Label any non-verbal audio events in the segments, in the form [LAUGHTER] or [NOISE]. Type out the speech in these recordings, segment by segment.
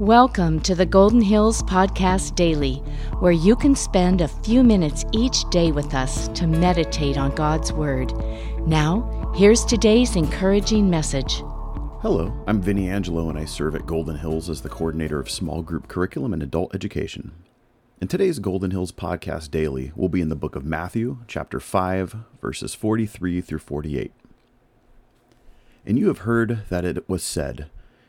Welcome to the Golden Hills Podcast Daily, where you can spend a few minutes each day with us to meditate on God's Word. Now, here's today's encouraging message. Hello, I'm Vinnie Angelo, and I serve at Golden Hills as the coordinator of small group curriculum and adult education. In today's Golden Hills Podcast Daily we'll be in the book of Matthew, chapter 5, verses 43 through 48. And you have heard that it was said,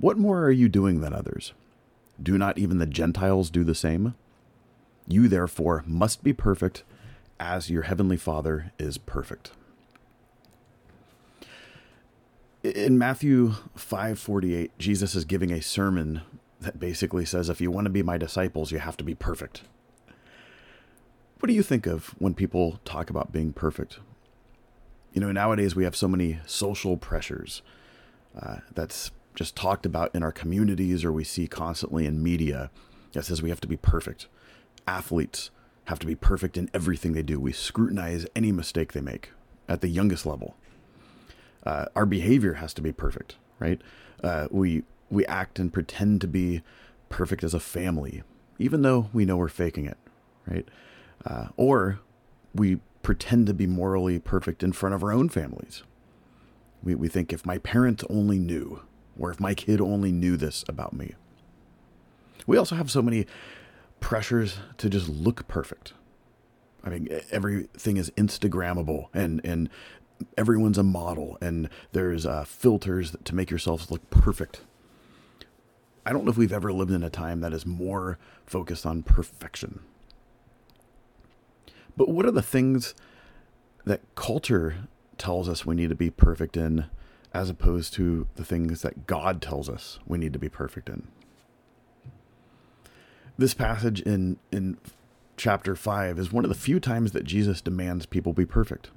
what more are you doing than others? Do not even the Gentiles do the same? You therefore must be perfect as your heavenly Father is perfect. In Matthew 5:48, Jesus is giving a sermon that basically says if you want to be my disciples, you have to be perfect. What do you think of when people talk about being perfect? You know, nowadays we have so many social pressures uh, that's just talked about in our communities or we see constantly in media that says we have to be perfect. Athletes have to be perfect in everything they do. We scrutinize any mistake they make at the youngest level. Uh, our behavior has to be perfect, right? Uh, we we act and pretend to be perfect as a family, even though we know we're faking it, right? Uh, or we pretend to be morally perfect in front of our own families. We, we think if my parents only knew, or if my kid only knew this about me. We also have so many pressures to just look perfect. I mean, everything is Instagrammable and, and everyone's a model and there's uh, filters to make yourselves look perfect. I don't know if we've ever lived in a time that is more focused on perfection. But what are the things that culture tells us we need to be perfect in as opposed to the things that God tells us we need to be perfect in. This passage in, in chapter 5 is one of the few times that Jesus demands people be perfect.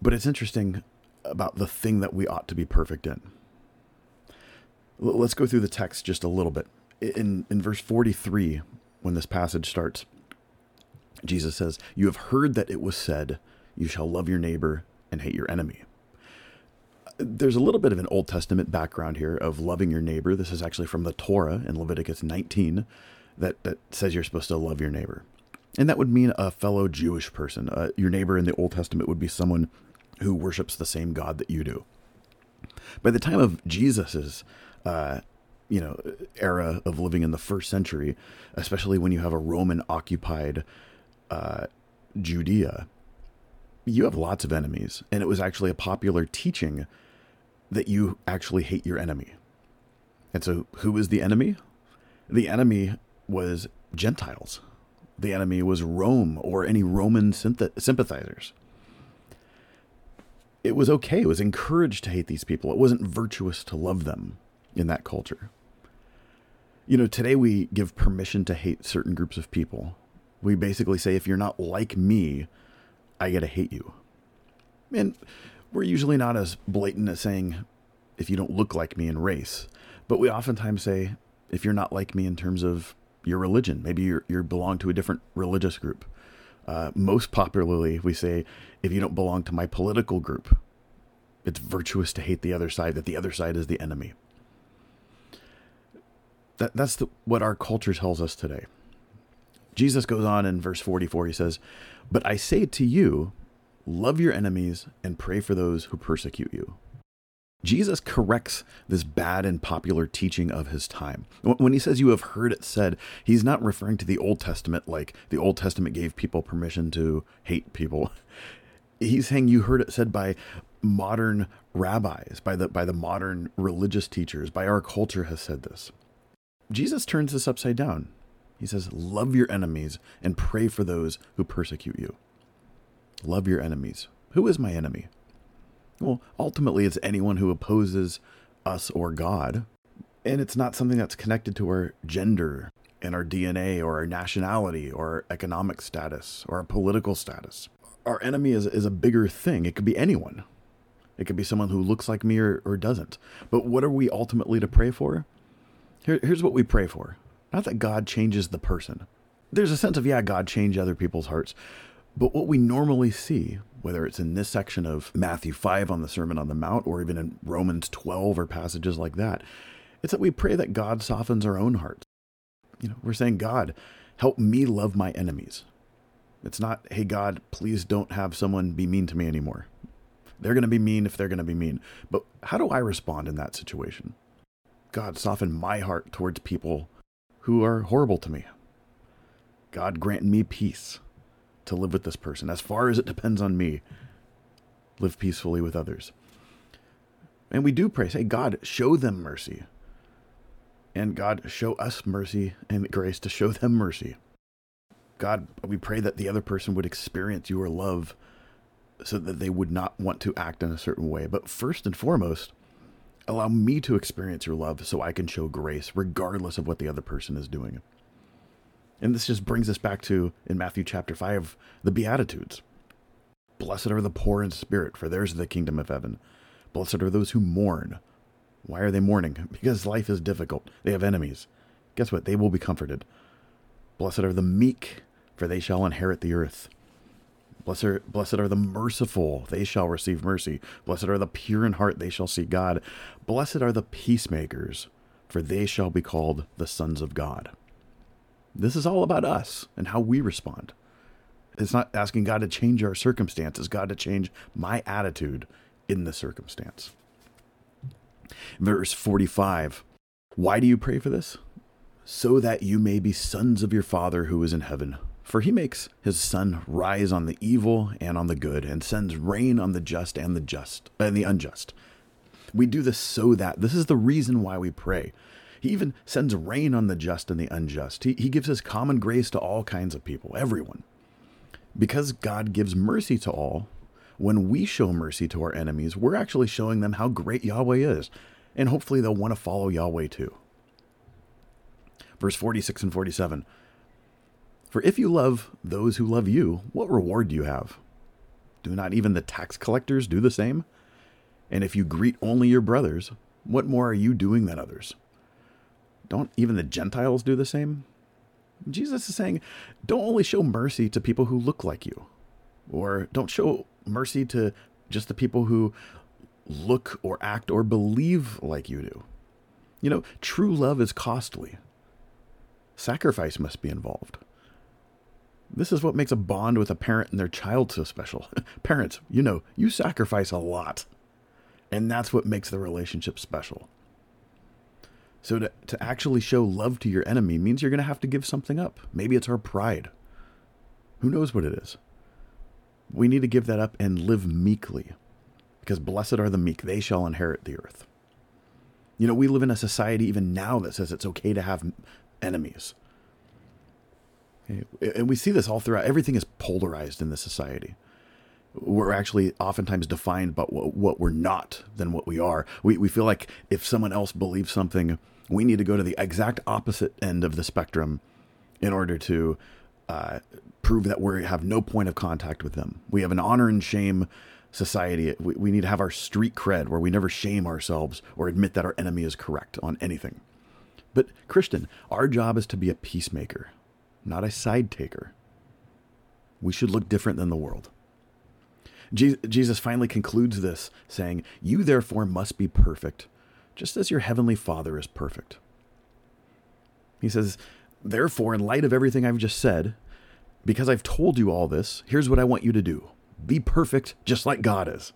But it's interesting about the thing that we ought to be perfect in. Let's go through the text just a little bit. In, in verse 43, when this passage starts, Jesus says, You have heard that it was said, You shall love your neighbor and hate your enemy there's a little bit of an Old Testament background here of loving your neighbor. This is actually from the Torah in Leviticus 19 that, that says you're supposed to love your neighbor. And that would mean a fellow Jewish person. Uh, your neighbor in the Old Testament would be someone who worships the same God that you do. By the time of Jesus's, uh, you know, era of living in the first century, especially when you have a Roman occupied uh, Judea, you have lots of enemies. And it was actually a popular teaching that you actually hate your enemy. And so, who was the enemy? The enemy was Gentiles. The enemy was Rome or any Roman sympathizers. It was okay. It was encouraged to hate these people. It wasn't virtuous to love them in that culture. You know, today we give permission to hate certain groups of people. We basically say, if you're not like me, I get to hate you. And we're usually not as blatant as saying, if you don't look like me in race, but we oftentimes say, if you're not like me in terms of your religion, maybe you you belong to a different religious group. Uh, most popularly, we say, if you don't belong to my political group, it's virtuous to hate the other side, that the other side is the enemy. That, that's the, what our culture tells us today. Jesus goes on in verse 44, he says, But I say to you, love your enemies and pray for those who persecute you. Jesus corrects this bad and popular teaching of his time. When he says you have heard it said, he's not referring to the Old Testament like the Old Testament gave people permission to hate people. [LAUGHS] He's saying you heard it said by modern rabbis, by the by the modern religious teachers, by our culture has said this. Jesus turns this upside down. He says, Love your enemies and pray for those who persecute you. Love your enemies. Who is my enemy? Well, ultimately, it's anyone who opposes us or God. And it's not something that's connected to our gender and our DNA or our nationality or our economic status or our political status. Our enemy is, is a bigger thing. It could be anyone. It could be someone who looks like me or, or doesn't. But what are we ultimately to pray for? Here, here's what we pray for not that God changes the person. There's a sense of, yeah, God changed other people's hearts. But what we normally see, whether it's in this section of Matthew 5 on the Sermon on the Mount or even in Romans 12 or passages like that, it's that we pray that God softens our own hearts. You know, we're saying, God, help me love my enemies. It's not, hey, God, please don't have someone be mean to me anymore. They're going to be mean if they're going to be mean. But how do I respond in that situation? God, soften my heart towards people who are horrible to me. God, grant me peace to live with this person. As far as it depends on me, live peacefully with others. And we do pray, say, God, show them mercy. And God, show us mercy and grace to show them mercy. God, we pray that the other person would experience your love so that they would not want to act in a certain way. But first and foremost, allow me to experience your love so I can show grace regardless of what the other person is doing. And this just brings us back to, in Matthew chapter 5, the Beatitudes. Blessed are the poor in spirit, for theirs is the kingdom of heaven. Blessed are those who mourn. Why are they mourning? [LAUGHS] Because life is difficult. They have enemies. Guess what? They will be comforted. Blessed are the meek, for they shall inherit the earth. Blessed, blessed are the merciful, they shall receive mercy. Blessed are the pure in heart, they shall see God. Blessed are the peacemakers, for they shall be called the sons of God. This is all about us and how we respond. It's not asking God to change our circumstances, God to change my attitude in the circumstance. Verse 45 Why do you pray for this? So that you may be sons of your Father who is in heaven. For he makes his sun rise on the evil and on the good, and sends rain on the just and the just and the unjust. We do this so that this is the reason why we pray. He even sends rain on the just and the unjust. He, he gives his common grace to all kinds of people, everyone. Because God gives mercy to all, when we show mercy to our enemies, we're actually showing them how great Yahweh is. And hopefully they'll want to follow Yahweh too. Verse 46 and 47 For if you love those who love you, what reward do you have? Do not even the tax collectors do the same? And if you greet only your brothers, what more are you doing than others? Don't even the Gentiles do the same? Jesus is saying, don't only show mercy to people who look like you, or don't show mercy to just the people who look or act or believe like you do. You know, true love is costly. Sacrifice must be involved. This is what makes a bond with a parent and their child so special. [LAUGHS] Parents, you know, you sacrifice a lot. And that's what makes the relationship special. So to, to actually show love to your enemy means you're going to have to give something up. Maybe it's our pride. Who knows what it is? We need to give that up and live meekly. Because blessed are the meek, they shall inherit the earth. You know, we live in a society even now that says it's okay to have enemies. And we see this all throughout. Everything is polarized in this society we're actually oftentimes defined by what, what we're not than what we are. We, we feel like if someone else believes something, we need to go to the exact opposite end of the spectrum in order to uh, prove that we have no point of contact with them. We have an honor and shame society. We, we need to have our street cred where we never shame ourselves or admit that our enemy is correct on anything. But, Christian, our job is to be a peacemaker, not a side taker. We should look different than the world. Jesus finally concludes this, saying, You therefore must be perfect, just as your heavenly Father is perfect. He says, Therefore, in light of everything I've just said, because I've told you all this, here's what I want you to do be perfect just like God is.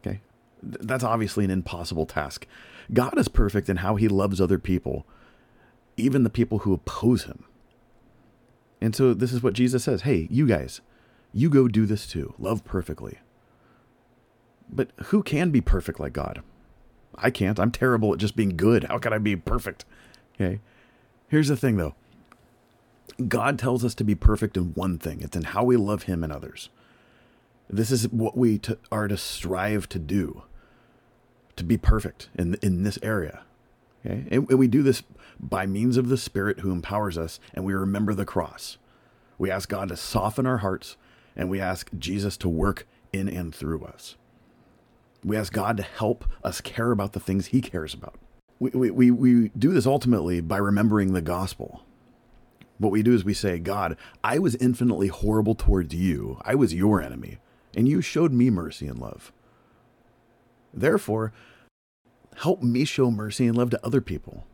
Okay? That's obviously an impossible task. God is perfect in how he loves other people, even the people who oppose him. And so this is what Jesus says Hey, you guys, you go do this too. Love perfectly. But who can be perfect like God? I can't. I'm terrible at just being good. How can I be perfect? Okay. Here's the thing though God tells us to be perfect in one thing it's in how we love Him and others. This is what we to, are to strive to do, to be perfect in, in this area. Okay? And, and we do this by means of the Spirit who empowers us, and we remember the cross. We ask God to soften our hearts, and we ask Jesus to work in and through us. We ask God to help us care about the things He cares about. We, we, we, do this ultimately by remembering the gospel. What we do is we say, God, I was infinitely horrible towards you. I was your enemy, and you showed me mercy and love. Therefore, help me show mercy and love to other people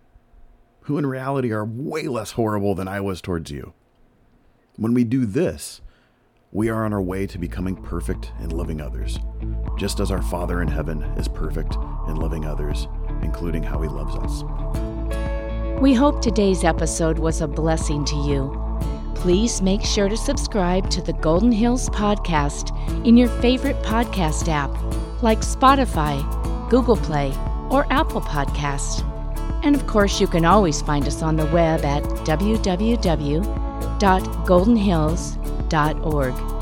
who in reality are way less horrible than I was towards you. When we do this, we are on our way to becoming perfect in loving others, just as our Father in heaven is perfect in loving others, including how he loves us. We hope today's episode was a blessing to you. Please make sure to subscribe to the Golden Hills Podcast in your favorite podcast app, like Spotify, Google Play, or Apple Podcasts. And of course, you can always find us on the web at www.goldenhills.org.